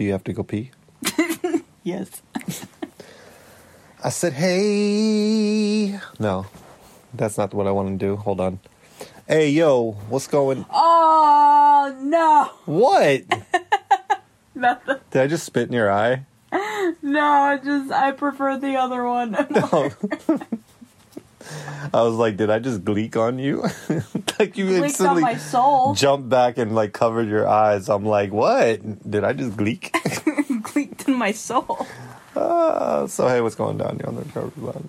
Do you have to go pee? Yes. I said, hey. No, that's not what I want to do. Hold on. Hey, yo, what's going? Oh no! What? Nothing. Did I just spit in your eye? No, I just I prefer the other one. Oh. I was like, did I just gleek on you? like you instantly my soul. jumped back and like covered your eyes. I'm like, what? Did I just gleek? Leaked in my soul. uh, so hey, what's going down here on the recovery button?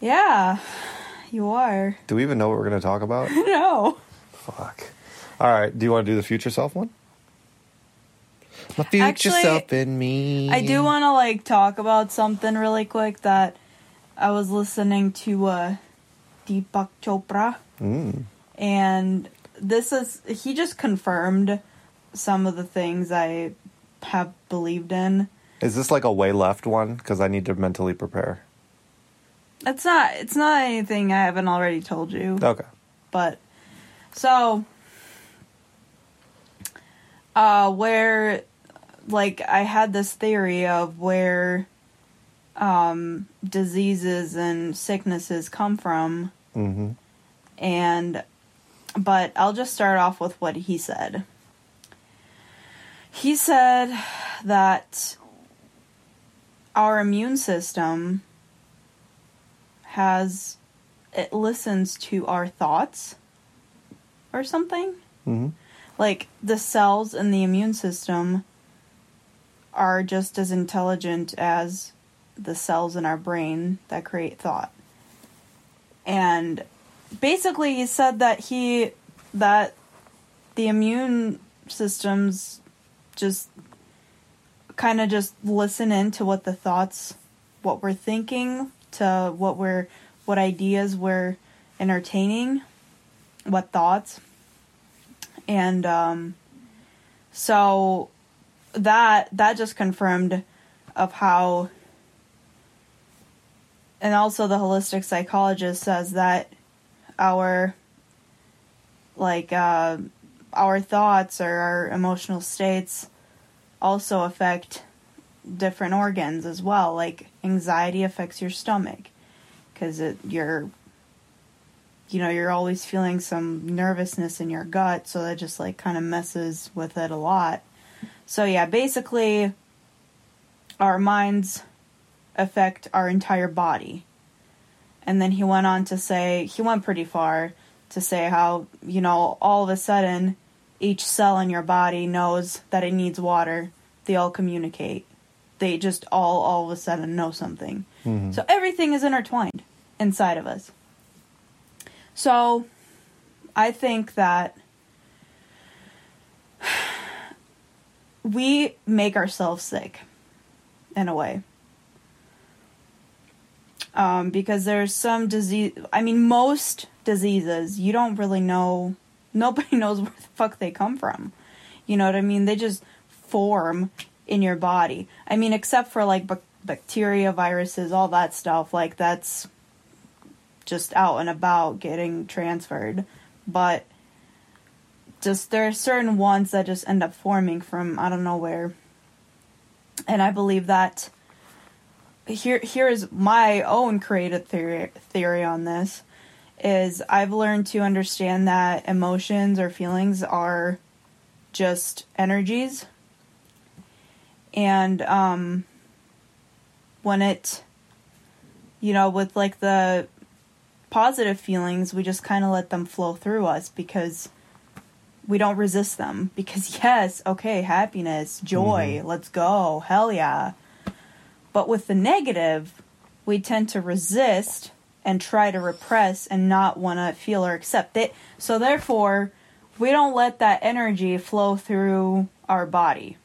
Yeah, you are. Do we even know what we're gonna talk about? No. Fuck. All right. Do you want to do the future self one? My future Actually, self and me. I do want to like talk about something really quick that I was listening to uh Deepak Chopra Mm. and this is he just confirmed some of the things I have believed in. Is this like a way left one? Because I need to mentally prepare. It's not it's not anything I haven't already told you. Okay. but so uh where like I had this theory of where um diseases and sicknesses come from Mm-hmm. and but I'll just start off with what he said. He said that our immune system has it listens to our thoughts or something. Mm-hmm. Like the cells in the immune system are just as intelligent as the cells in our brain that create thought. And basically he said that he that the immune systems just kind of just listen into what the thoughts what we're thinking to what we're what ideas we're entertaining what thoughts and um so that that just confirmed of how and also the holistic psychologist says that our like uh our thoughts or our emotional states also affect different organs as well. Like anxiety affects your stomach because you're you know you're always feeling some nervousness in your gut. So that just like kind of messes with it a lot. So yeah basically our minds affect our entire body. And then he went on to say he went pretty far to say how you know all of a sudden each cell in your body knows that it needs water. They all communicate. They just all all of a sudden know something. Mhm. so everything is intertwined inside of us. So i think that we make ourselves sick in a way um, because there's some disease i mean most diseases you don't really know nobody knows where the fuck they come from. You know what i mean? They just form in your body. I mean except for like bac- bacteria viruses all that stuff like that's just out and about getting transferred. But just there are certain ones that just end up forming from i don't know where. And i believe that here here's my own creative theory theory on this is I've learned to understand that emotions or feelings are just energies. And um when it you know with like the positive feelings we just kind of let them flow through us because we don't resist them. Because yes okay happiness joy let's go hell yeah but with the negative, we tend to resist and try to repress and not want to feel or accept it. So therefore, we don't let that energy flow through our body.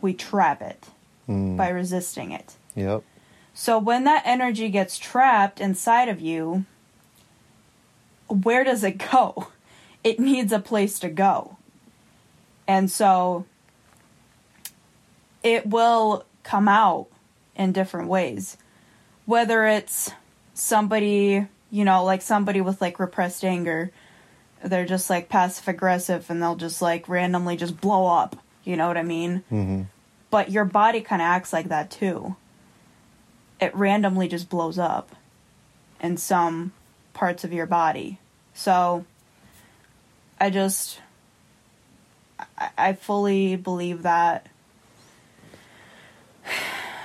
We trap it Mm. by resisting it. Yep. So when that energy gets trapped inside of you, where does it go? It needs a place to go. And so it will come out in different ways. Whether it's somebody, you know, like somebody with like repressed anger, they're just like passive aggressive and they'll just like randomly just blow up You know what I mean? Mm-hmm. But your body kind of acts like that too. It randomly just blows up in some parts of your body. So I just I, I fully believe that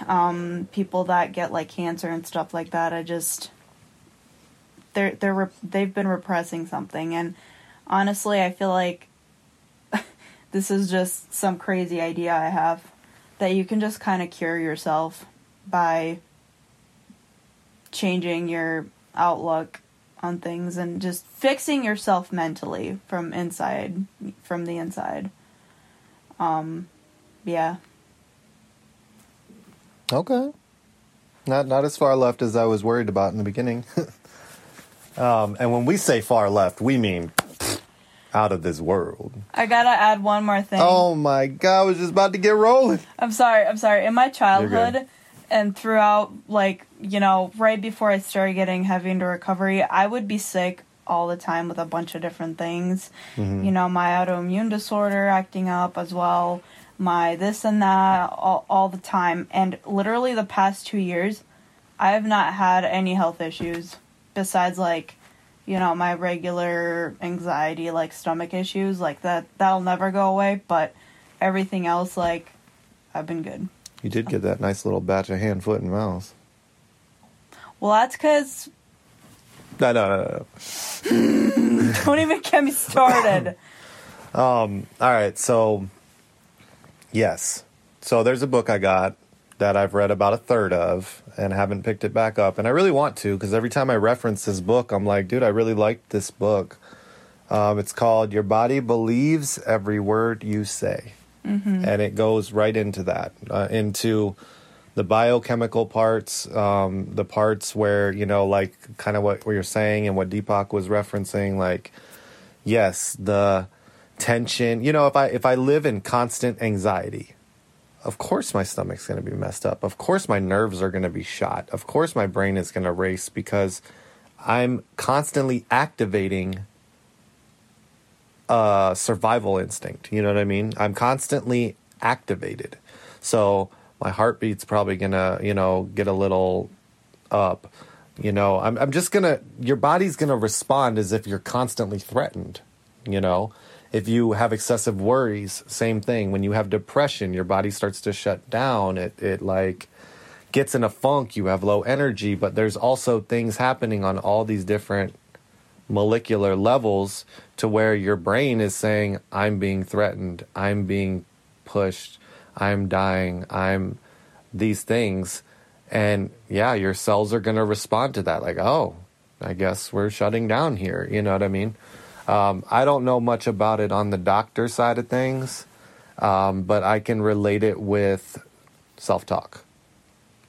um, people that get like cancer and stuff like that, I just they're they're they've been repressing something, and honestly, I feel like this is just some crazy idea I have that you can just kind of cure yourself by changing your outlook on things and just fixing yourself mentally from inside from the inside. Um yeah Okay. Not not as far left as I was worried about in the beginning. um, and when we say far left, we mean out of this world. I gotta add one more thing. Oh my god, I was just about to get rolling. I'm sorry, I'm sorry. In my childhood and throughout, like, you know, right before I started getting heavy into recovery, I would be sick all the time with a bunch of different things. Mm-hmm. You know, my autoimmune disorder acting up as well my this and that all, all the time. And literally the past two years, I have not had any health issues besides like, you know, my regular anxiety, like stomach issues, like that. That'll never go away. But everything else, like, I've been good. You did get that nice little batch of hand, foot, and mouth. Well, that's because. No, no, no, no. Don't even get me started. um. All right. So Yes. So there's a book I got that I've read about a third of and haven't picked it back up. And I really want to because every time I reference this book, I'm like, dude, I really like this book. Um, it's called Your Body Believes Every Word You Say. Mm-hmm. And it goes right into that, uh, into the biochemical parts, um, the parts where, you know, like kind of what, what you're saying and what Deepak was referencing. Like, yes, the tension. You know, if I if I live in constant anxiety, of course my stomach's going to be messed up. Of course my nerves are going to be shot. Of course my brain is going to race because I'm constantly activating a survival instinct. You know what I mean? I'm constantly activated. So my heartbeat's probably going to, you know, get a little up. You know, I'm I'm just going to your body's going to respond as if you're constantly threatened, you know? If you have excessive worries, same thing. When you have depression, your body starts to shut down. It it like gets in a funk, you have low energy, but there's also things happening on all these different molecular levels to where your brain is saying I'm being threatened, I'm being pushed, I'm dying, I'm these things. And yeah, your cells are going to respond to that like, "Oh, I guess we're shutting down here." You know what I mean? Um, I don't know much about it on the doctor side of things, um, but I can relate it with self talk.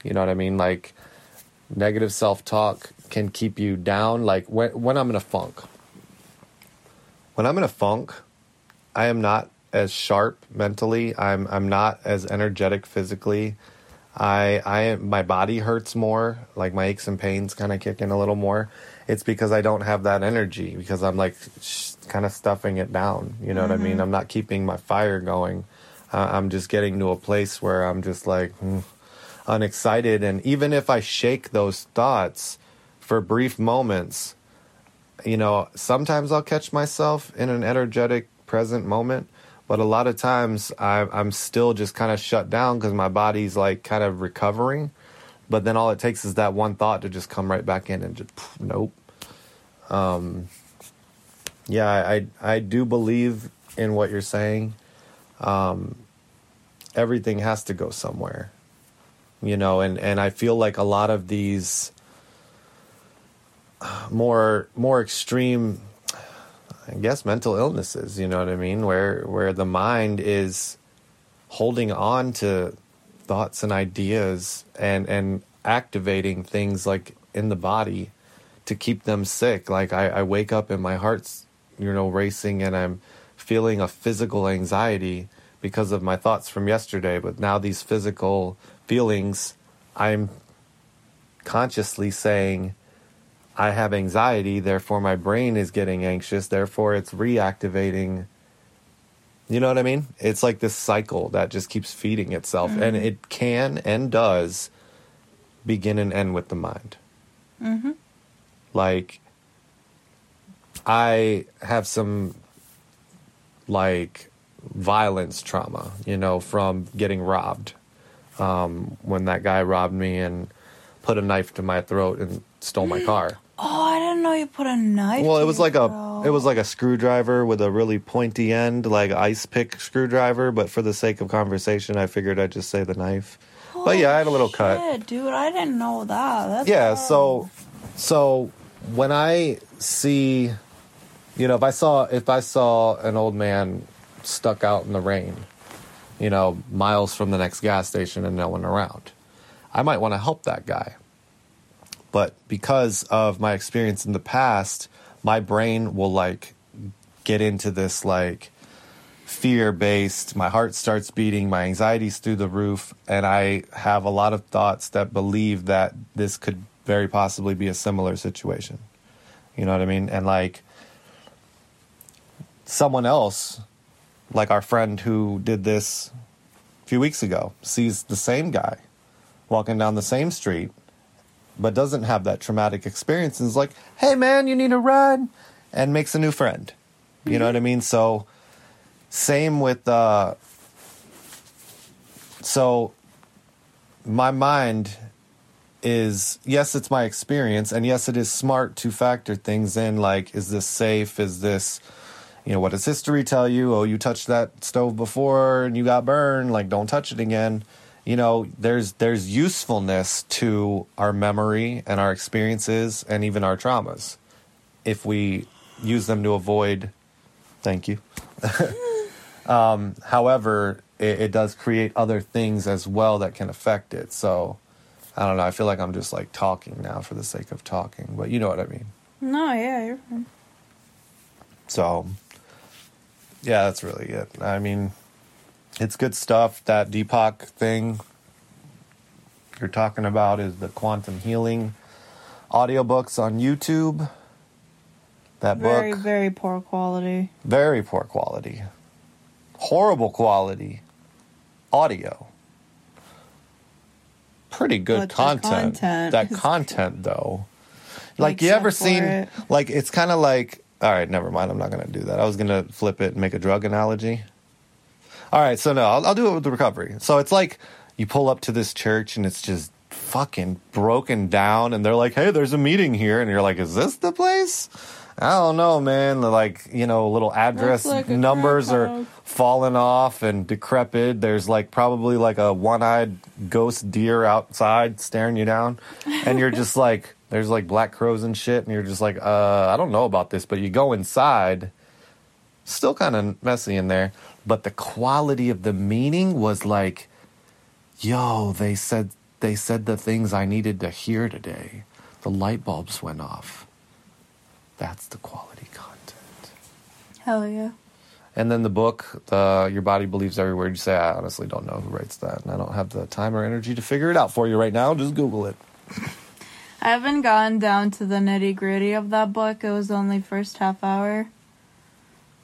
You know what I mean? Like negative self talk can keep you down. Like when, when I'm in a funk. When I'm in a funk, I am not as sharp mentally. I'm I'm not as energetic physically. I I my body hurts more. Like my aches and pains kind of kick in a little more it's because I don't have that energy because I'm like sh- kind of stuffing it down. You know mm-hmm. what I mean? Mm-hmm. I'm not keeping my fire going. Uh, I'm just getting to a place where I'm just like mm, unexcited. And even if I shake those thoughts for brief moments, you know, sometimes I'll catch myself in an energetic present moment. But a lot of times I, I'm still just kind of shut down because my body's like kind of recovering. But then all it takes is that one thought to just come right back in and just nope. Um, yeah, I I do believe in what you're saying. Um, everything has to go somewhere, you know, and and I feel like a lot of these more more extreme I guess mental illnesses, you know what I mean, where where the mind is holding on to thoughts and ideas and and activating things like in the body to keep them sick. Like I, I wake up and my heart's you know racing and I'm feeling a physical anxiety because of my thoughts from yesterday. But now these physical feelings, I'm consciously saying I have anxiety, therefore my brain is getting anxious, therefore it's reactivating You know what I mean? It's like this cycle that just keeps feeding itself, and it can and does begin and end with the mind. Mm-hmm. Like, I have some like violence trauma, you know, from getting robbed. Um, when that guy robbed me and put a knife to my throat and stole my car. Oh, I didn't know you put a knife. Well, it was like a it was like a screwdriver with a really pointy end, like ice pick screwdriver. But for the sake of conversation, I figured I'd just say the knife. but yeah, I had a little cut. Shit, dude, I didn't know that. That's Yeah, bad. so so when I see, you know, if I saw if I saw an old man stuck out in the rain, you know, miles from the next gas station and no one around, I might want to help that guy. But because of my experience in the past, my brain will like get into this like fear based. My heart starts beating, my anxiety's through the roof, and I have a lot of thoughts that believe that this could very possibly be a similar situation. You know what I mean? And like someone else, like our friend who did this a few weeks ago, sees the same guy walking down the same street, but doesn't have that traumatic experience and is like, hey man, you need a ride, and makes a new friend. You know what I mean? So, same with, uh, so my mind is yes it's my experience and yes it is smart to factor things in like is this safe? Is this you know what does history tell you? Oh you touched that stove before and you got burned like don't touch it again. You know there's there's usefulness to our memory and our experiences and even our traumas if we use them to avoid thank you. Um, however it, it does create other things as well that can affect it. So i don't know i feel like i'm just like talking now for the sake of talking but you know what i mean No, yeah, you're fine. so, yeah, that's really it. I mean, it's good stuff. That Deepak thing you're talking about is the quantum healing audiobooks on YouTube. That book Very, book, very poor quality. very poor quality, horrible quality audio. Pretty good content. content That content, though. Like, Makes you ever seen, it. like, it's kind of like, all right, never mind. I'm not going to do that. I was going to flip it and make a drug analogy. All right, so no, I'll, I'll do it with the recovery. So it's like you pull up to this church and it's just fucking broken down, and they're like, hey, there's a meeting here. And you're like, is this the place? I don't know, man. Like, you know, little address like numbers are falling off and decrepit. There's like probably like a one eyed ghost deer outside staring you down. And you're just like, there's like black crows and shit. And you're just like, uh, I don't know about this. But you go inside, still kind of messy in there. But the quality of the meaning was like, yo, they said, they said the things I needed to hear today. The light bulbs went off. That's the quality content. Hell yeah. And then the book, the Your Body Believes Every Word You Say. I honestly don't know who writes that, and I don't have the time or energy to figure it out for you right now. Just Google it. I haven't gotten down to the nitty gritty of that book. It was only first half hour.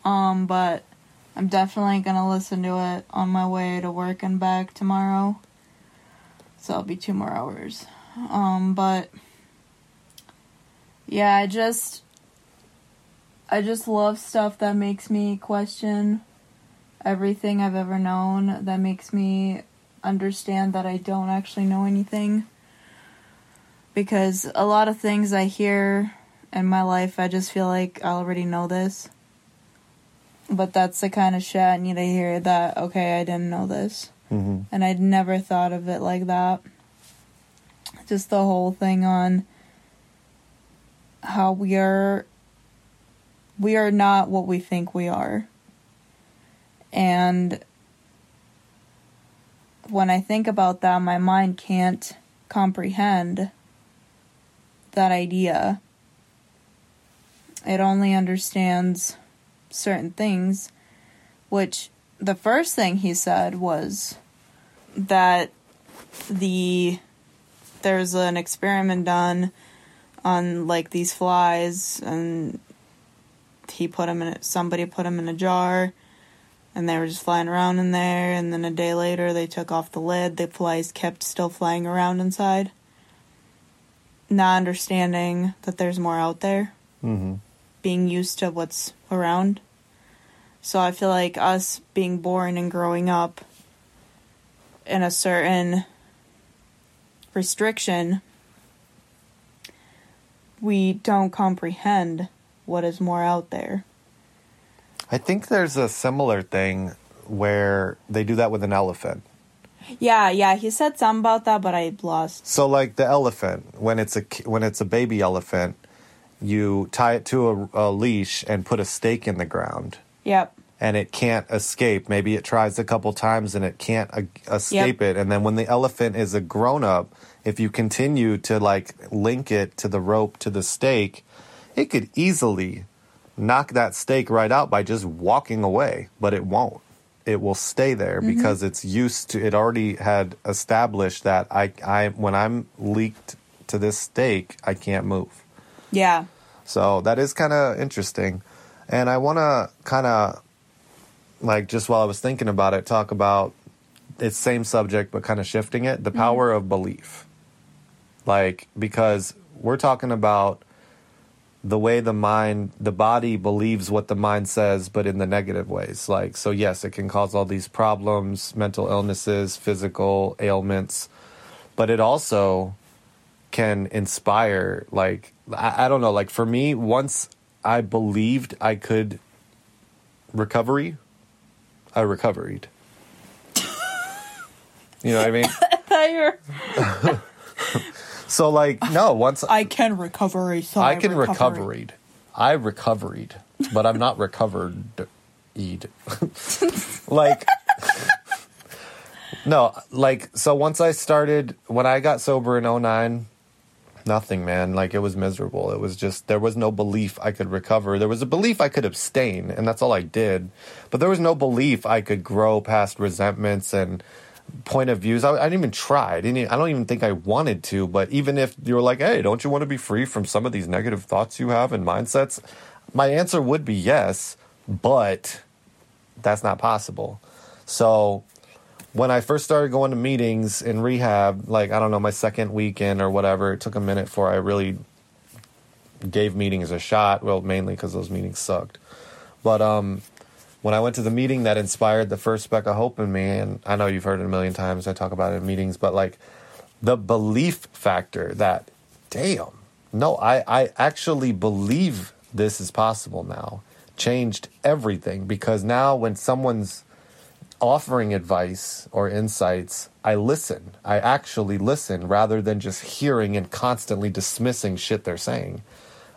Um, but I'm definitely gonna listen to it on my way to work and back tomorrow. So it'll be two more hours. Um, but yeah, I just I just love stuff that makes me question everything I've ever known, that makes me understand that I don't actually know anything because a lot of things I hear in my life, I just feel like I already know this. But that's the kind of shit I need to hear that, okay, I didn't know this. Mm-hmm. And I'd never thought of it like that. Just the whole thing on how we are we are not what we think we are. And when I think about that, my mind can't comprehend that idea. It only understands certain things, which the first thing he said was that the there's an experiment done on like these flies and he put them in a, somebody put them in a jar and they were just flying around in there. And then a day later, they took off the lid. The flies kept still flying around inside, not understanding that there's more out there, Mm-hmm. being used to what's around. So I feel like us being born and growing up in a certain restriction, we don't comprehend what is more out there. I think there's a similar thing where they do that with an elephant. Yeah, yeah, he said something about that, but I lost. So like the elephant, when it's a when it's a baby elephant, you tie it to a, a leash and put a stake in the ground, Yep. and it can't escape. Maybe it tries a couple times and it can't uh, escape it. And then when the elephant is a grown up, if you continue to like link it to the rope to the stake, it could easily knock that stake right out by just walking away, but it won't. It will stay there mm-hmm. because it's used to. It already had established that I, I, when I'm leaked to this stake, I can't move. Yeah. So that is kind of interesting. And I want to kind of, like, just while I was thinking about it, talk about it's same subject, but kind of shifting it the mm-hmm. power of belief. Like, because we're talking about the way the mind, the body believes what the mind says, but in the negative ways. Like, so yes, it can cause all these problems, mental illnesses, physical ailments, but it also can inspire like I, I don't know like for me once i believed i could recovery i recovered you know what i mean so like no once I can recover. So I can recovered. I recovered, but I'm not recovered. Eat. like, no, like, so once I started, when I got sober in 09, nothing, man. Like, it was miserable. It was just, there was no belief I could recover. There was a belief I could abstain, and that's all I did. But there was no belief I could grow past resentments and point of views. I, I didn't even try. I, didn't, e- I don't even think I wanted to. But even if you were like, hey, don't you want to be free from some of these negative thoughts you have and mindsets? My answer would be yes, but that's not possible. So when I first started going to meetings in rehab, like, I don't know, my second weekend or whatever, it took a minute before I really gave meetings a shot. Well, mainly because those meetings sucked. But um, when I went to the meeting that inspired the first speck of hope in me, and I know you've heard it a million times, I talk about it in meetings, but like the belief factor that, damn, no, I, I actually believe this is possible now changed everything because now when someone's offering advice or insights, I listen. I actually listen rather than just hearing and constantly dismissing shit they're saying.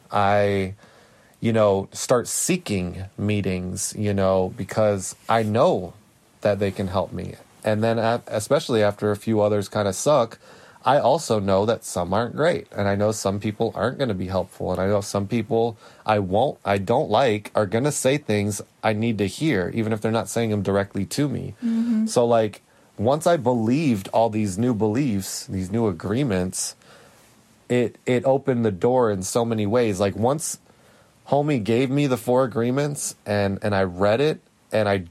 I you know, start seeking meetings, you know, because I know that they can help me. And then, especially after a few others kind of suck, I also know that some aren't great. And I know some people aren't going to be helpful. And I know some people I won't, I don't like, are going to say things I need to hear, even if they're not saying them directly to me. Mm-hmm. So, like, once I believed all these new beliefs, these new agreements, it it opened the door in so many ways. Like once homie gave me the four agreements and and I read it and I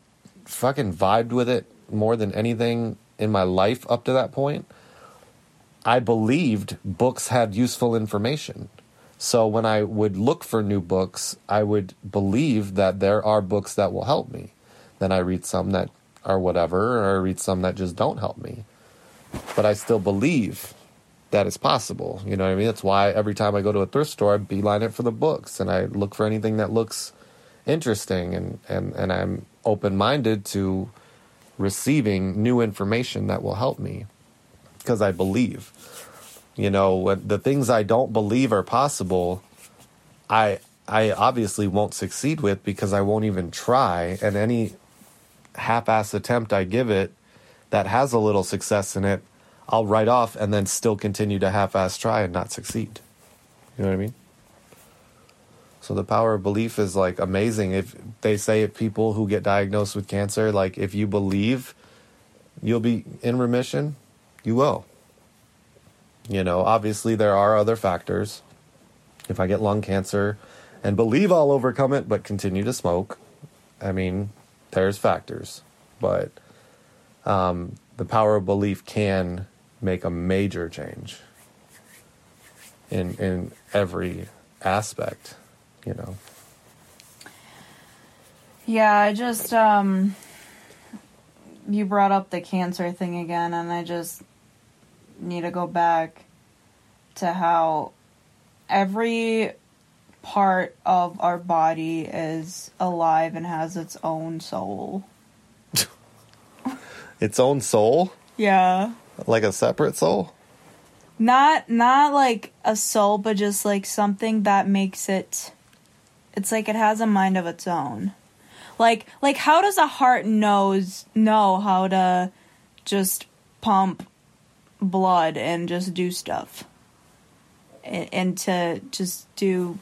fucking vibed with it more than anything in my life up to that point. I believed books had useful information. So when I would look for new books, I would believe that there are books that will help me. Then I read some that are whatever, or I read some that just don't help me. But I still believe that it's possible. You know what I mean? That's why every time I go to a thrift store, I beeline it for the books and I look for anything that looks interesting and, and, and I'm open minded to receiving new information that will help me because I believe. You know, the things I don't believe are possible, I I obviously won't succeed with because I won't even try. And any half-ass attempt I give it that has a little success in it, I'll write off and then still continue to half-ass try and not succeed. You know what I mean? So the power of belief is like amazing. If they say if people who get diagnosed with cancer, like if you believe you'll be in remission, you will. You know, obviously there are other factors. If I get lung cancer and believe I'll overcome it but continue to smoke, I mean, there's factors, but um, the power of belief can make a major change in in every aspect. You know. Yeah, I just um you brought up the cancer thing again and I just need to go back to how every part of our body is alive and has its own soul. Its own soul, Yeah. Like a separate soul. Not not like a soul but just like something that makes it it's like it has a mind of its own. Like like how does a heart knows know how to just pump blood and just do stuff? And, and to just do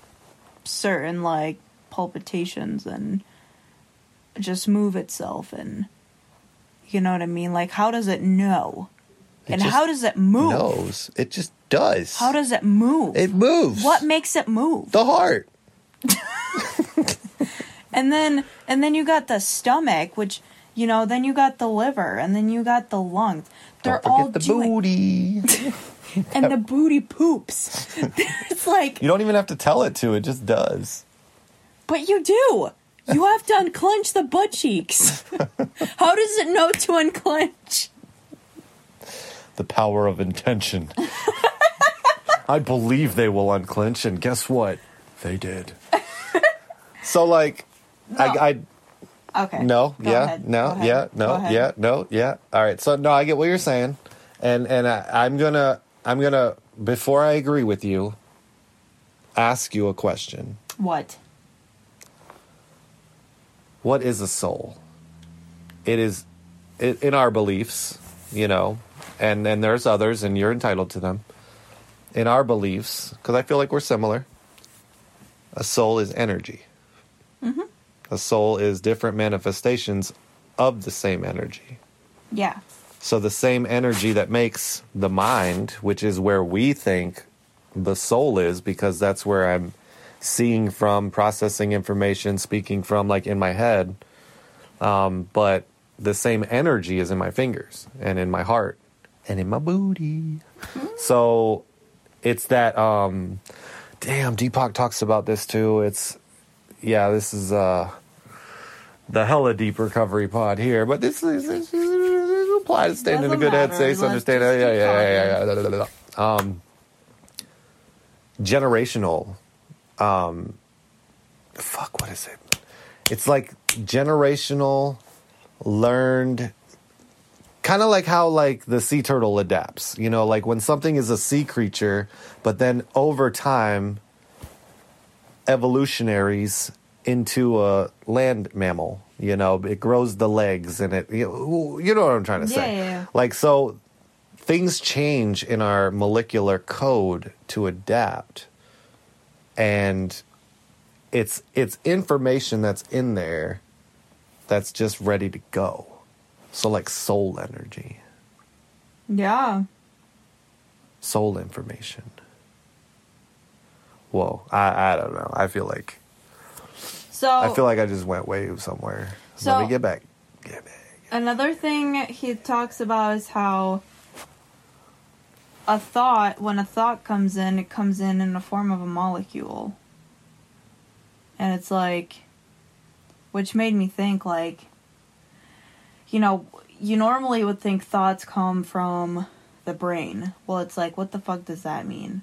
certain like palpitations and just move itself and you know what I mean? Like how does it know? And how does it move? Knows it just does. How does it move? it moves? what makes it move? the heart? and then and then you got the stomach, which you know, then you got the liver, and then you got the lungs. They're Don't all the doing, booty. and the booty poops. it's like, you don't even have to tell it to; it just does. but you do. You have to unclench the butt cheeks. How does it know to unclench? The power of intention. I believe they will unclench, and guess what? They did. so, like, I, I Okay. no, Go yeah, ahead. no, yeah, no, yeah, no, yeah. All right, so no, I get what you're saying, and and I, I'm gonna I'm gonna before I agree with you, ask you a question. What? What is a soul? It is, it, in our beliefs, you know, and then there's others, and you're entitled to them. In our beliefs, because I feel like we're similar. A soul is energy. A soul is different manifestations of the same energy. Yeah. So the same energy that makes the mind, which is where we think the soul is, because that's where I'm seeing from, processing information, speaking from, like in my head. Um, but the same energy is in my fingers and in my heart and in my booty. So it's that. Um, damn, Deepak talks about this too. It's yeah, this is uh the hella deep recovery pod here, but this is this is apply to staying in a good matter. headspace, understand. Yeah, yeah, yeah, yeah, yeah, yeah, yeah. Um, generational. Um, fuck, what is it? It's like generational, learned. Kind of like how like the sea turtle adapts, you know, like when something is a sea creature, but then over time, evolutionaries into a land mammal. You know, it grows the legs and it. You know, you know what I'm trying to say. Yeah, yeah, yeah. Like so, things change in our molecular code to adapt, and it's it's information that's in there that's just ready to go. So like soul energy, Yeah. soul information. Whoa, I I don't know. I feel like So I feel like I just went way somewhere. So Let me get back. Get back. Another thing he talks about is how a thought, when a thought comes in, it comes in in the form of a molecule. And it's like, which made me think, like, you know, you normally would think thoughts come from the brain. Well, it's like, what the fuck does that mean?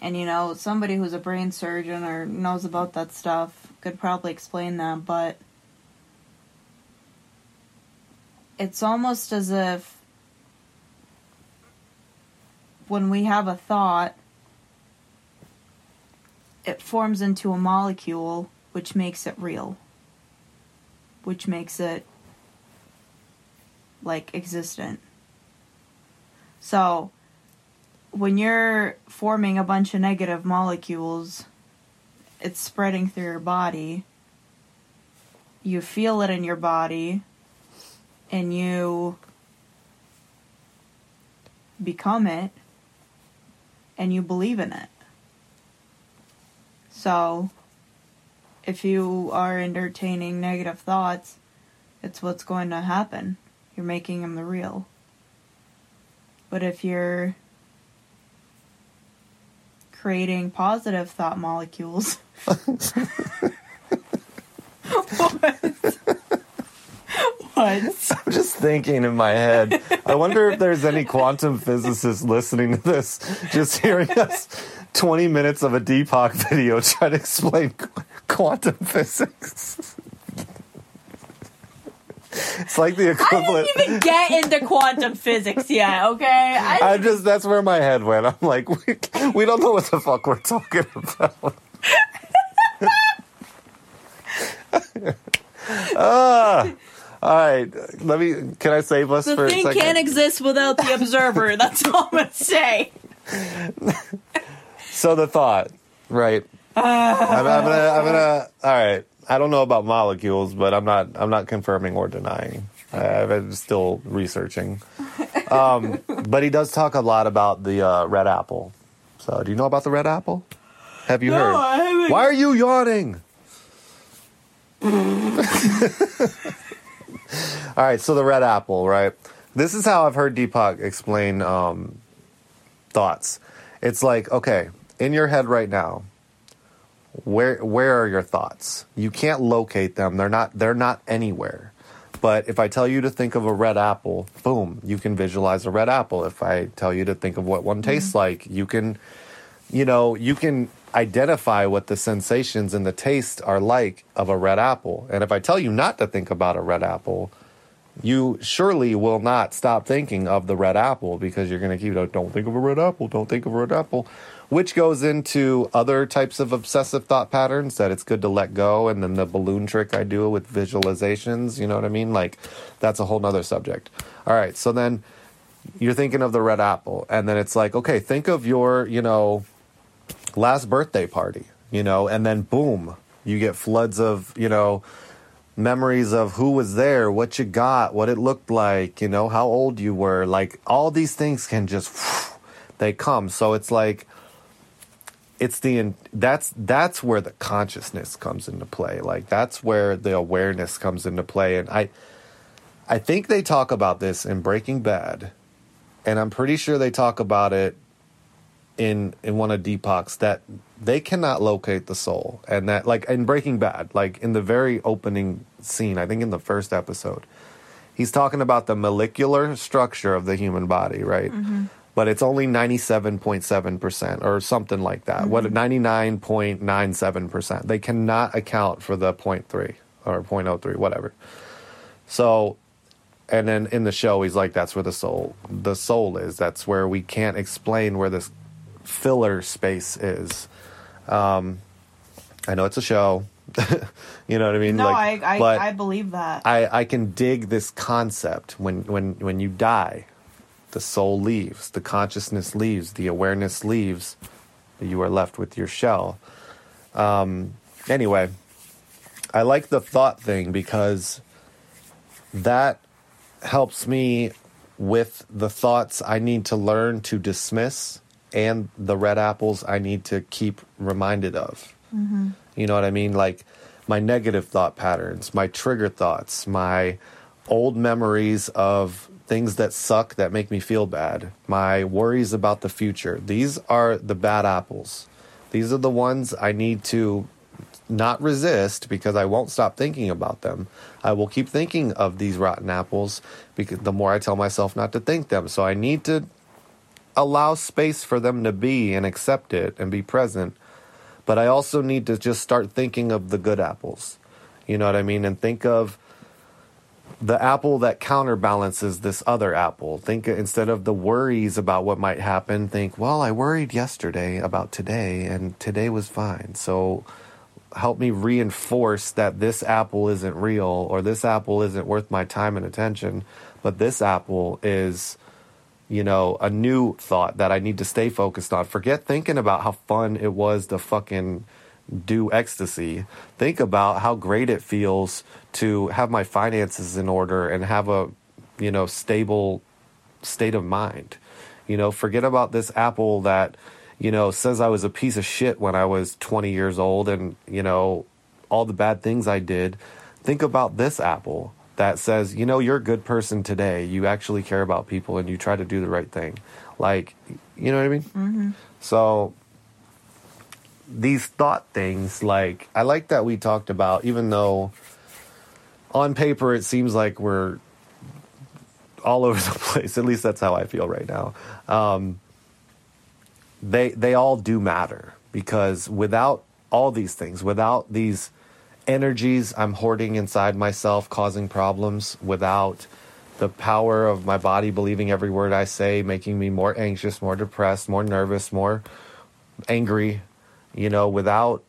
And, you know, somebody who's a brain surgeon or knows about that stuff could probably explain that, but it's almost as if when we have a thought, it forms into a molecule, which makes it real, which makes it like existent. So, when you're forming a bunch of negative molecules, it's spreading through your body. You feel it in your body, and you become it and you believe in it. So, if you are entertaining negative thoughts, it's what's going to happen. You're making them the real. But if you're creating positive thought molecules. what? what? I'm just thinking in my head. I wonder if there's any quantum physicists listening to this, just hearing us 20 minutes of a Deepak video trying to explain qu- quantum physics. It's like the equivalent. I didn't even get into quantum physics yet, okay? I, I just that's where my head went. I'm like, we, we don't know what the fuck we're talking about. ah, all right. Let me. Can I save us the for a thing can't exist without the observer. That's all I'm gonna say. So the thought, right? I'm, I'm gonna. I'm gonna. All right. I don't know about molecules, but I'm not. I'm not confirming or denying. I'm still researching. Um, but he does talk a lot about the uh, red apple. So, do you know about the red apple? Have you No, heard? I haven't. Why are you yawning? All right, so the red apple, right? This is how I've heard Deepak explain um, thoughts. It's like, okay, in your head right now, where where are your thoughts? You can't locate them. They're not they're not anywhere. But if I tell you to think of a red apple, boom, you can visualize a red apple. If I tell you to think of what one mm-hmm. tastes like, you can you know, you can identify what the sensations and the taste are like of a red apple. And if I tell you not to think about a red apple, you surely will not stop thinking of the red apple because you're going to keep, it, don't think of a red apple, don't think of a red apple, which goes into other types of obsessive thought patterns that it's good to let go. And then the balloon trick I do with visualizations, you know what I mean? Like, that's a whole nother subject. All right, so then you're thinking of the red apple, and then it's like, okay, think of your, you know, last birthday party, you know, and then boom, you get floods of, you know, memories of who was there, what you got, what it looked like, you know, how old you were. Like all these things can just they come. So it's like it's the that's that's where the consciousness comes into play. Like that's where the awareness comes into play and I I think they talk about this in Breaking Bad and I'm pretty sure they talk about it in in one of Deepak's that they cannot locate the soul, and that like in Breaking Bad, like in the very opening scene, I think in the first episode, he's talking about the molecular structure of the human body, right? Mm-hmm. But it's only ninety seven point seven percent or something like that. What ninety nine point nine seven percent? They cannot account for the 0.3 or 0.03, whatever. So and then in the show he's like that's where the soul the soul is that's where we can't explain where this filler space is um i know it's a show you know what i mean No, like, I I, I believe that. I, I can dig this concept when when when you die the soul leaves the consciousness leaves the awareness leaves you are left with your shell um anyway i like the thought thing because that helps me with the thoughts I need to learn to dismiss and the red apples I need to keep reminded of. You know what I mean? Like my negative thought patterns, my trigger thoughts, my old memories of things that suck that make me feel bad, my worries about the future. These are the bad apples. These are the ones I need to not resist because I won't stop thinking about them. I will keep thinking of these rotten apples because the more I tell myself not to think them. So I need to allow space for them to be and accept it and be present. But I also need to just start thinking of the good apples. You know what I mean? And think of the apple that counterbalances this other apple. Think instead of the worries about what might happen, think, well, I worried yesterday about today and today was fine. So help me reinforce that this apple isn't real or this apple isn't worth my time and attention, but this apple is you know, a new thought that I need to stay focused on. Forget thinking about how fun it was to fucking do ecstasy. Think about how great it feels to have my finances in order and have a, you know, stable state of mind. You know, forget about this apple that, you know, says I was a piece of shit when I was 20 years old and, you know, all the bad things I did. Think about this apple that says, you know, you're a good person today. You actually care about people and you try to do the right thing. Like, you know what I mean? Mm-hmm. So these thought things, like, I like that we talked about, even though on paper it seems like we're all over the place. At least that's how I feel right now. Um, they they all do matter because without all these things, without these energies I'm hoarding inside myself, causing problems, without the power of my body believing every word I say, making me more anxious, more depressed, more nervous, more angry, you know, without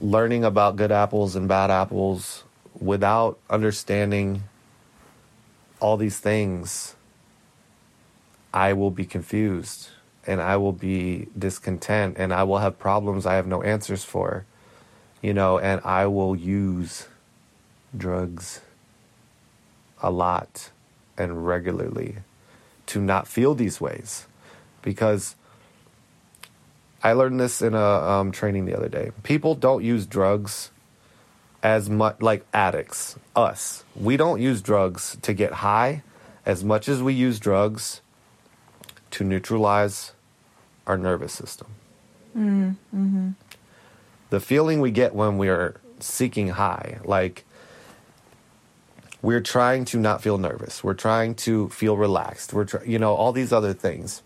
learning about good apples and bad apples, without understanding all these things, I will be confused and I will be discontent and I will have problems I have no answers for, you know, and I will use drugs a lot and regularly to not feel these ways. Because I learned this in a um, training the other day. People don't use drugs as much like addicts. Us, we don't use drugs to get high as much as we use drugs to neutralize our nervous system. Mm-hmm. The feeling we get when we're seeking high, like we're trying to not feel nervous, we're trying to feel relaxed, we're try- you know all these other things.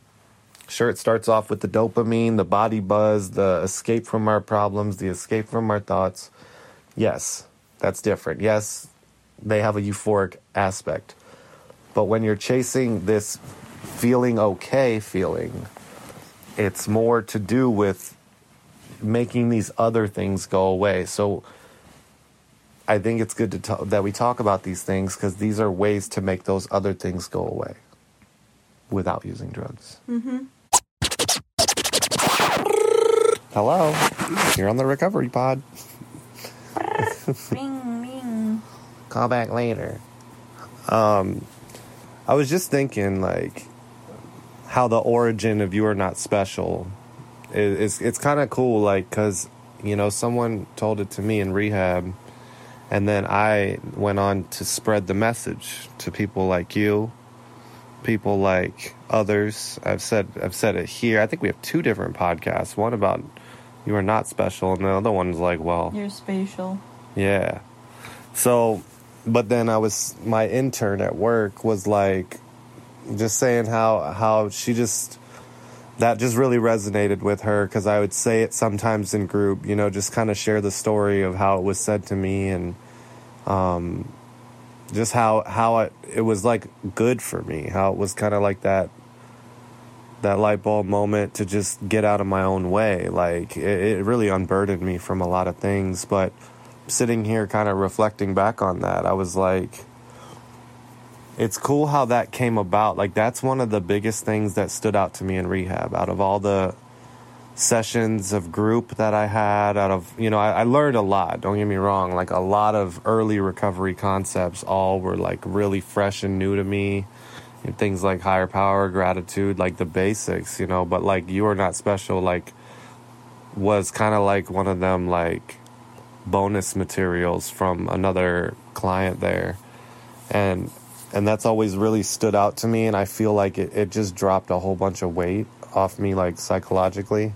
Sure, it starts off with the dopamine, the body buzz, the escape from our problems, the escape from our thoughts. Yes, that's different. Yes, they have a euphoric aspect. But when you're chasing this feeling okay feeling, it's more to do with making these other things go away. So I think it's good to talk, that we talk about these things because these are ways to make those other things go away without using drugs. Mm-hmm. Hello, you're on the recovery pod. ring, ring. Call back later. Um, I was just thinking, like, how the origin of "You Are Not Special" is. is it's kind of cool, like, because you know someone told it to me in rehab, and then I went on to spread the message to people like you, people like others. I've said I've said it here. I think we have two different podcasts. One about you are not special, and the other one's like, well, You're spatial. yeah. So, but then I was my intern at work was like just saying how how she just that just really resonated with her because I would say it sometimes in group, you know, just kind of share the story of how it was said to me and um just how how it it was like good for me, how it was kind of like that that light bulb moment to just get out of my own way. Like it, it really unburdened me from a lot of things, but sitting here kind of reflecting back on that, I was like, it's cool how that came about. Like, that's one of the biggest things that stood out to me in rehab. Out of all the sessions of group that I had, out of, you know, I, I learned a lot, don't get me wrong. Like, a lot of early recovery concepts all were like really fresh and new to me. Things like higher power, gratitude, like the basics, you know, but like, you are not special, like, was kind of like one of them, like, bonus materials from another client there. And and that's always really stood out to me and i feel like it, it just dropped a whole bunch of weight off me like psychologically.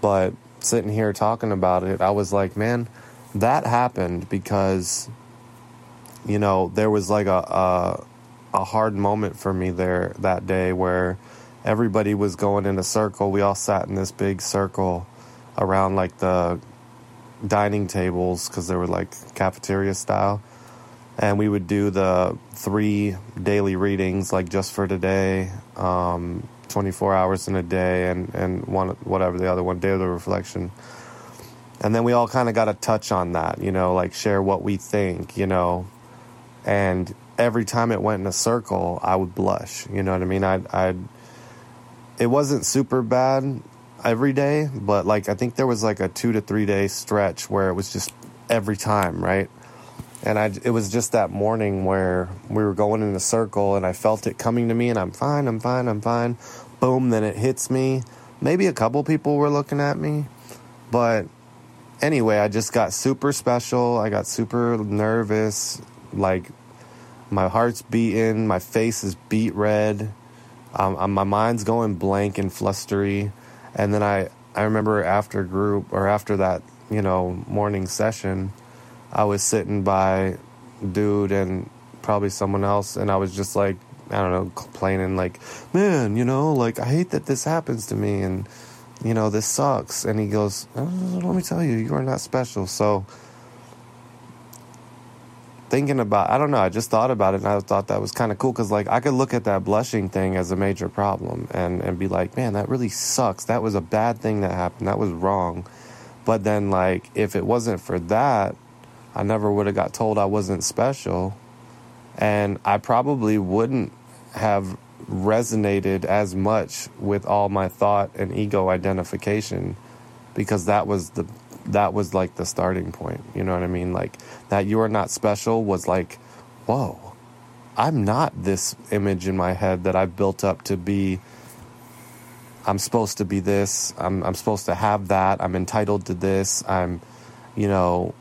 But sitting here talking about it i was like man that happened because you know there was like a a, a hard moment for me there that day where everybody was going in a circle we all sat in this big circle around like the dining tables because they were like cafeteria style. And we would do the three daily readings, like just for today, um, 24 hours in a day, and, and one, whatever the other one, day of the reflection. And then we all kind of got a touch on that, you know, like share what we think, you know. And every time it went in a circle, I would blush, you know what I mean? I'd, I'd it wasn't super bad every day, but like I think there was like a two to three day stretch where it was just every time, right? And I, it was just that morning where we were going in a circle and I felt it coming to me and I'm fine, I'm fine, I'm fine. Boom, then it hits me. Maybe a couple people were looking at me, but anyway, I just got super special. I got super nervous. Like my heart's beating, my face is beet red, um, um, my mind's going blank and flustery, and then I I remember after group or after that you know morning session, I was sitting by dude and probably someone else, and I was just like I don't know complaining like, man, you know, like I hate that this happens to me, and you know this sucks, and he goes, oh, let me tell you, you are not special, so thinking about i don't know i just thought about it and i thought that was kind of cool because like i could look at that blushing thing as a major problem and and be like man that really sucks. That was a bad thing that happened. That was wrong. But then like if it wasn't for that i never would have got told i wasn't special. And i probably wouldn't have resonated as much with all my thought and ego identification because that was the that was like the starting point. You know what I mean? Like that you are not special was like, whoa, I'm not this image in my head that I've built up to be. I'm supposed to be this. I'm I'm supposed to have that. I'm entitled to this. I'm, you know,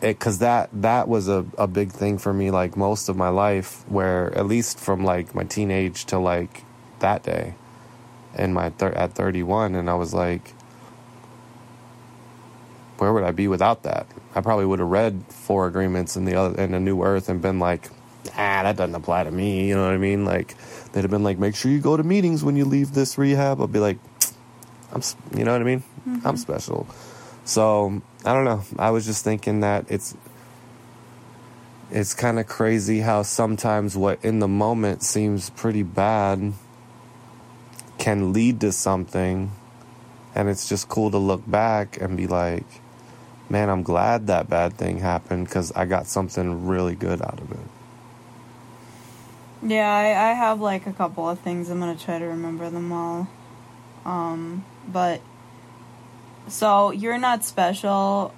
because that that was a, a big thing for me like most of my life where at least from like my teenage to like that day and my thir- at 31 and i was like where would I be without that? I probably would have read four agreements in the other in a new earth and been like, ah, that doesn't apply to me. You know what I mean? Like they'd have been like, make sure you go to meetings when you leave this rehab. I'll be like, I'm, you know what I mean? Mm-hmm. I'm special. So I don't know. I was just thinking that it's it's kind of crazy how sometimes what in the moment seems pretty bad can lead to something and it's just cool to look back and be like man, I'm glad that bad thing happened because I got something really good out of it. Yeah, I, I have like a couple of things. I'm gonna try to remember them all. Um, but so you're not special.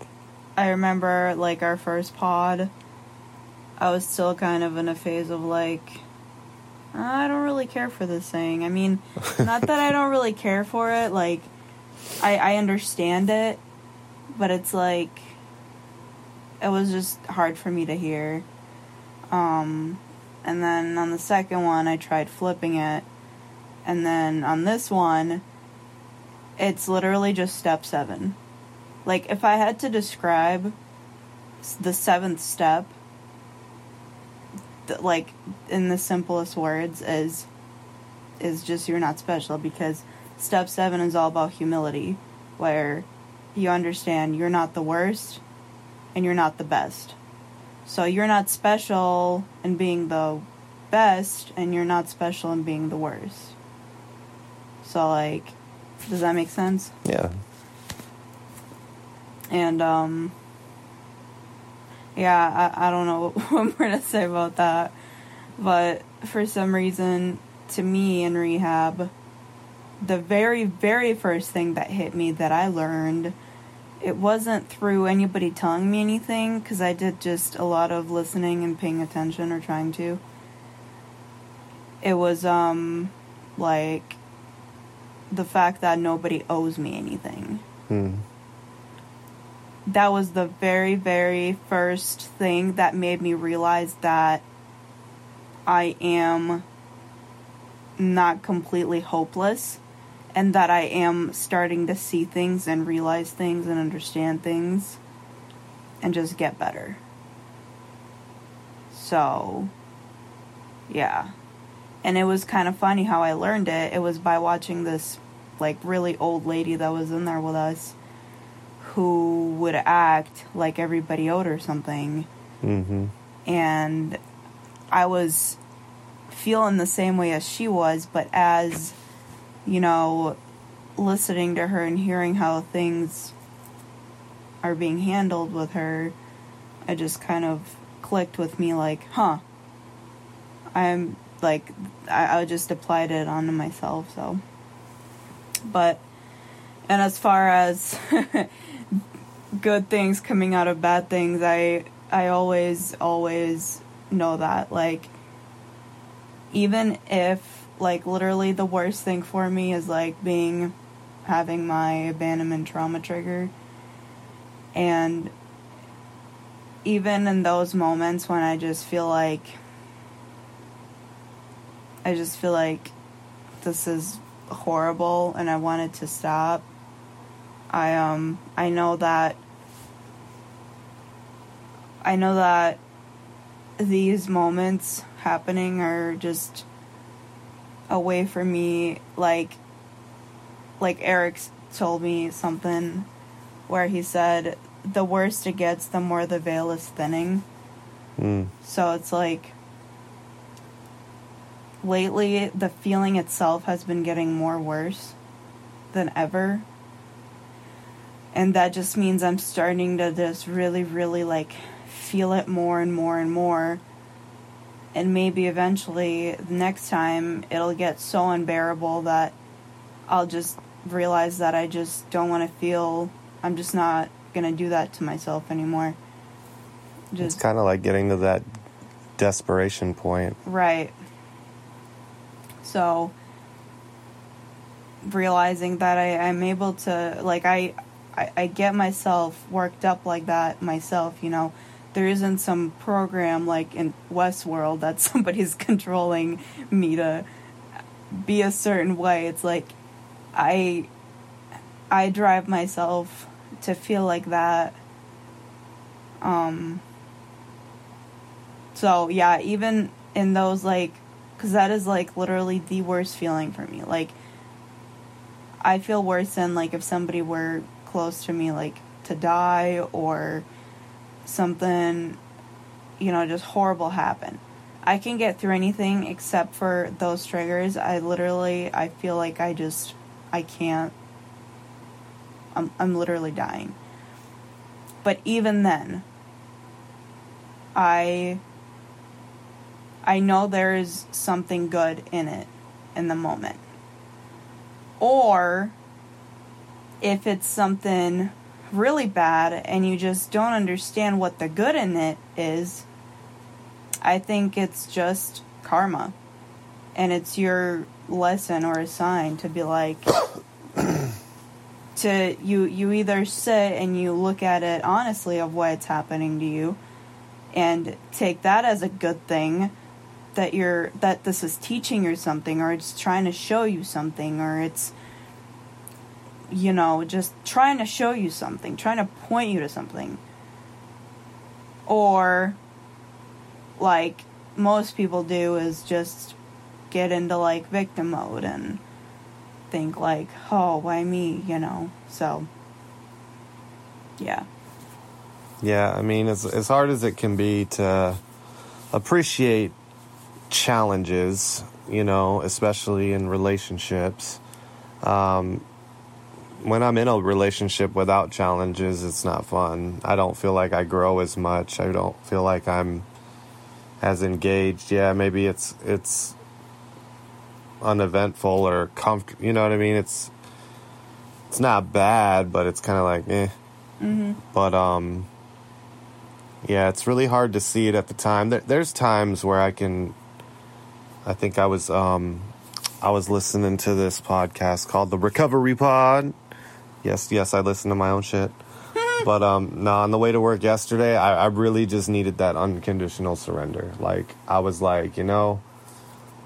I remember like our first pod. I was still kind of in a phase of like, I don't really care for this thing. I mean, not that I don't really care for it. Like, I I understand it, but it's like it was just hard for me to hear. Um, and then on the second one, I tried flipping it, and then on this one, it's literally just step seven. Like if I had to describe the seventh step, like in the simplest words, is is just you're not special because step seven is all about humility, where you understand you're not the worst and you're not the best. So you're not special in being the best and you're not special in being the worst. So like does that make sense? Yeah. And um yeah, I, I don't know what I'm gonna say about that. But for some reason to me in rehab the very, very first thing that hit me that I learned it wasn't through anybody telling me anything because I did just a lot of listening and paying attention or trying to. It was um like the fact that nobody owes me anything. Hmm. That was the very very first thing that made me realize that I am not completely hopeless and that I am starting to see things and realize things and understand things and just get better. So, yeah. And it was kind of funny how I learned it. It was by watching this like really old lady that was in there with us who would act like everybody owed her something. Mm-hmm. And I was feeling the same way as she was, but as you know, listening to her and hearing how things are being handled with her, I just kind of clicked with me like, huh. I'm like, I, I just applied it onto myself, so. But, and as far as good things coming out of bad things, I, I always, always know that. Like, even if like literally the worst thing for me is like being having my abandonment trauma trigger and even in those moments when I just feel like I just feel like this is horrible and I want it to stop. I um I know that I know that these moments happening are just a way for me like like Eric told me something where he said the worse it gets the more the veil is thinning. Mm. So it's like lately the feeling itself has been getting more worse than ever. And that just means I'm starting to just really, really like feel it more and more and more. And maybe eventually, the next time, it'll get so unbearable that I'll just realize that I just don't want to feel. I'm just not going to do that to myself anymore. It's kind of like getting to that desperation point. Right. So realizing that I, I'm able to like I, I I get myself worked up like that myself, you know. There isn't some program like in Westworld that somebody's controlling me to be a certain way. It's like I I drive myself to feel like that. Um so yeah, even in those like, because that is like literally the worst feeling for me. Like, I feel worse than like if somebody were close to me, like to die or something, you know, just horrible happen. I can get through anything except for those triggers. I literally, I feel like I just, I can't. I'm, I'm literally dying. But even then, I I know there is something good in it in the moment. Or if it's something really bad and you just don't understand what the good in it is, I think it's just karma. And it's your lesson or a sign to be like to you you either sit and you look at it honestly of what's happening to you and take that as a good thing that you're that this is teaching you something or it's trying to show you something or it's you know just trying to show you something trying to point you to something. Or like most people do is just get into like victim mode and think like oh why me? you know? So yeah. Yeah, I mean, as as hard as it can be to appreciate challenges, you know, especially in relationships. Um, when I'm in a relationship without challenges, it's not fun. I don't feel like I grow as much. I don't feel like I'm as engaged. Yeah, maybe it's it's uneventful or comfortable. You know what I mean? It's it's not bad, but it's kind of like eh. mm-hmm. But um, yeah, it's really hard to see it at the time. There, there's times where I can. I think I was um, I was listening to this podcast called the Recovery Pod. Yes, yes, I listen to my own shit. but um, no, on the way to work yesterday, I, I really just needed that unconditional surrender. Like I was like, you know,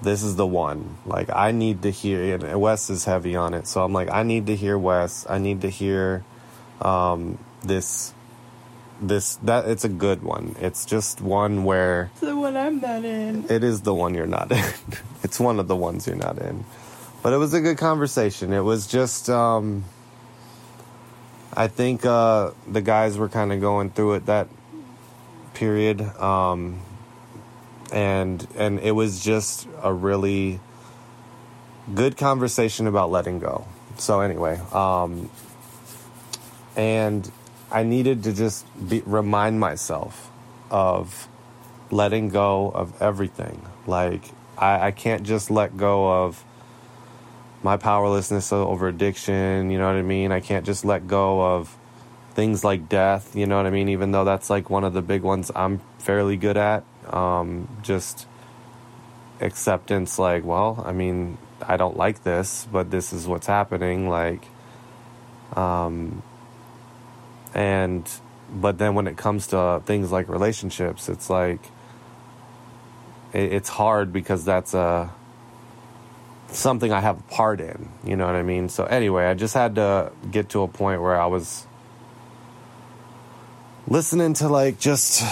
this is the one. Like I need to hear. And Wes is heavy on it, so I'm like, I need to hear Wes. I need to hear um, this this that it's a good one. It's just one where it's the one I'm not in. it is the one you're not in. it's one of the ones you're not in. But it was a good conversation. It was just um I think uh the guys were kind of going through it that period um and and it was just a really good conversation about letting go. So anyway, um and I needed to just be, remind myself of letting go of everything. Like, I, I can't just let go of my powerlessness over addiction, you know what I mean? I can't just let go of things like death, you know what I mean? Even though that's like one of the big ones I'm fairly good at. Um, just acceptance, like, well, I mean, I don't like this, but this is what's happening. Like, um, and but then when it comes to things like relationships it's like it, it's hard because that's a something I have a part in. You know what I mean? So anyway, I just had to get to a point where I was listening to like just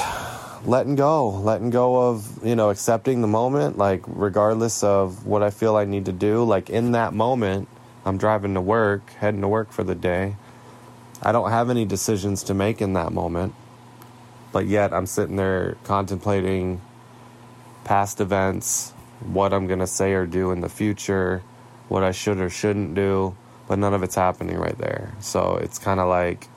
letting go, letting go of, you know, accepting the moment, like regardless of what I feel I need to do. Like in that moment, I'm driving to work, heading to work for the day. I don't have any decisions to make in that moment. But yet I'm sitting there contemplating past events, what I'm going to say or do in the future, what I should or shouldn't do, but none of it's happening right there. So it's kind of like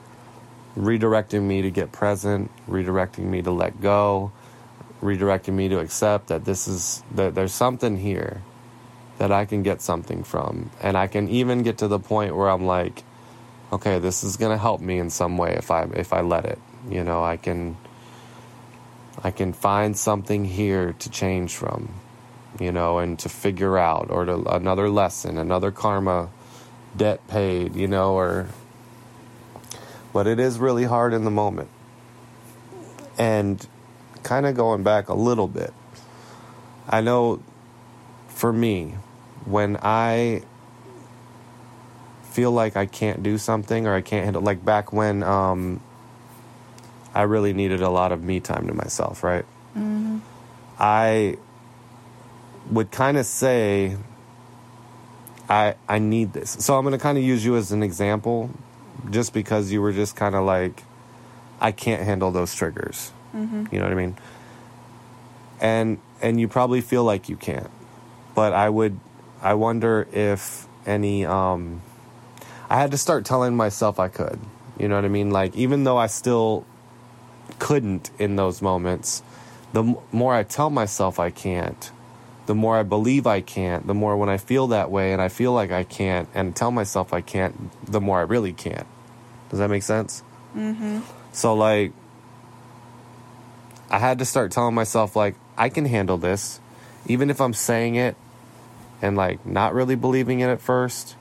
redirecting me to get present, redirecting me to let go, redirecting me to accept that this is that there's something here that I can get something from. And I can even get to the point where I'm like, okay, this is going to help me in some way if I if I let it. You know, I can I can find something here to change from, you know, and to figure out or to another lesson, another karma debt paid, you know, or but it is really hard in the moment. And kind of going back a little bit. I know for me, when I feel like I can't do something or I can't handle like back when um I really needed a lot of me time to myself, right? Mm-hmm. I would kind of say I I need this. So I'm going to kind of use you as an example just because you were just kind of like I can't handle those triggers. Mm-hmm. You know what I mean? And and you probably feel like you can't. But I would I wonder if any um I had to start telling myself I could. You know what I mean? Like even though I still couldn't in those moments, the m- more I tell myself I can't, the more I believe I can't, the more when I feel that way and I feel like I can't and tell myself I can't, the more I really can't. Does that make sense? Mm-hmm. So like I had to start telling myself like I can handle this even if I'm saying it and like not really believing it at first.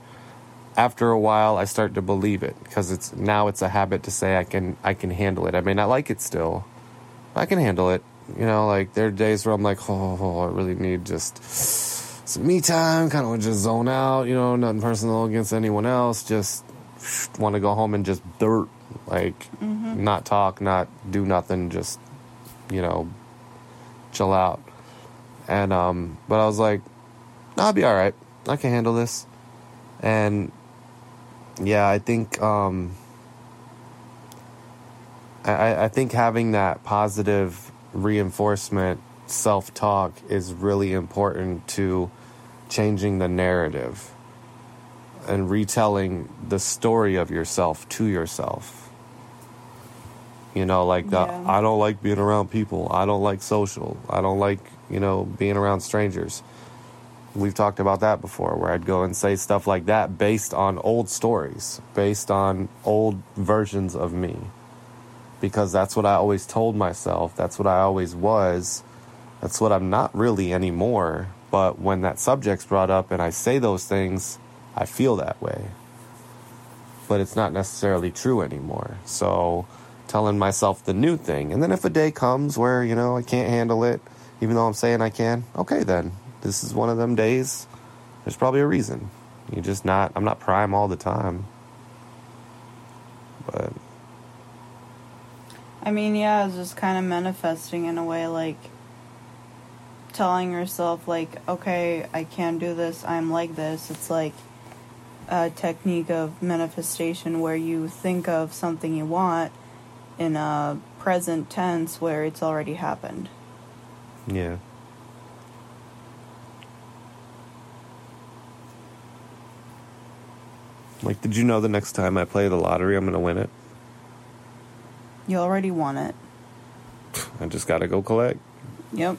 After a while I start to believe it because it's now it's a habit to say I can I can handle it. I may not like it still. But I can handle it. You know, like there are days where I'm like, "Oh, I really need just some me time, kind of just zone out, you know, nothing personal against anyone else, just want to go home and just dirt, like Mm-hmm. not talk, not do nothing, just you know, chill out. And um, but I was like, "No, I'll be all right. I can handle this. And yeah, I think um, I, I think having that positive reinforcement self talk is really important to changing the narrative and retelling the story of yourself to yourself. You know, like the Yeah. I don't like being around people. I don't like social. I don't like, you know, being around strangers. We've talked about that before where I'd go and say stuff like that based on old stories, based on old versions of me. Because that's what I always told myself. That's what I always was. That's what I'm not really anymore. But when that subject's brought up and I say those things, I feel that way. But it's not necessarily true anymore. So telling myself the new thing. And then if a day comes where, you know, I can't handle it, even though I'm saying I can, okay then. This is one of them days. There's probably a reason. You're just not I'm not prime all the time. But I mean, yeah, it's just kind of manifesting in a way, like telling yourself, like, okay, I can do this. I'm like this. It's like a technique of manifestation where you think of something you want in a present tense where it's already happened. yeah. Like, did you know the next time I play the lottery, I'm going to win it? You already won it. I just got to go collect. Yep.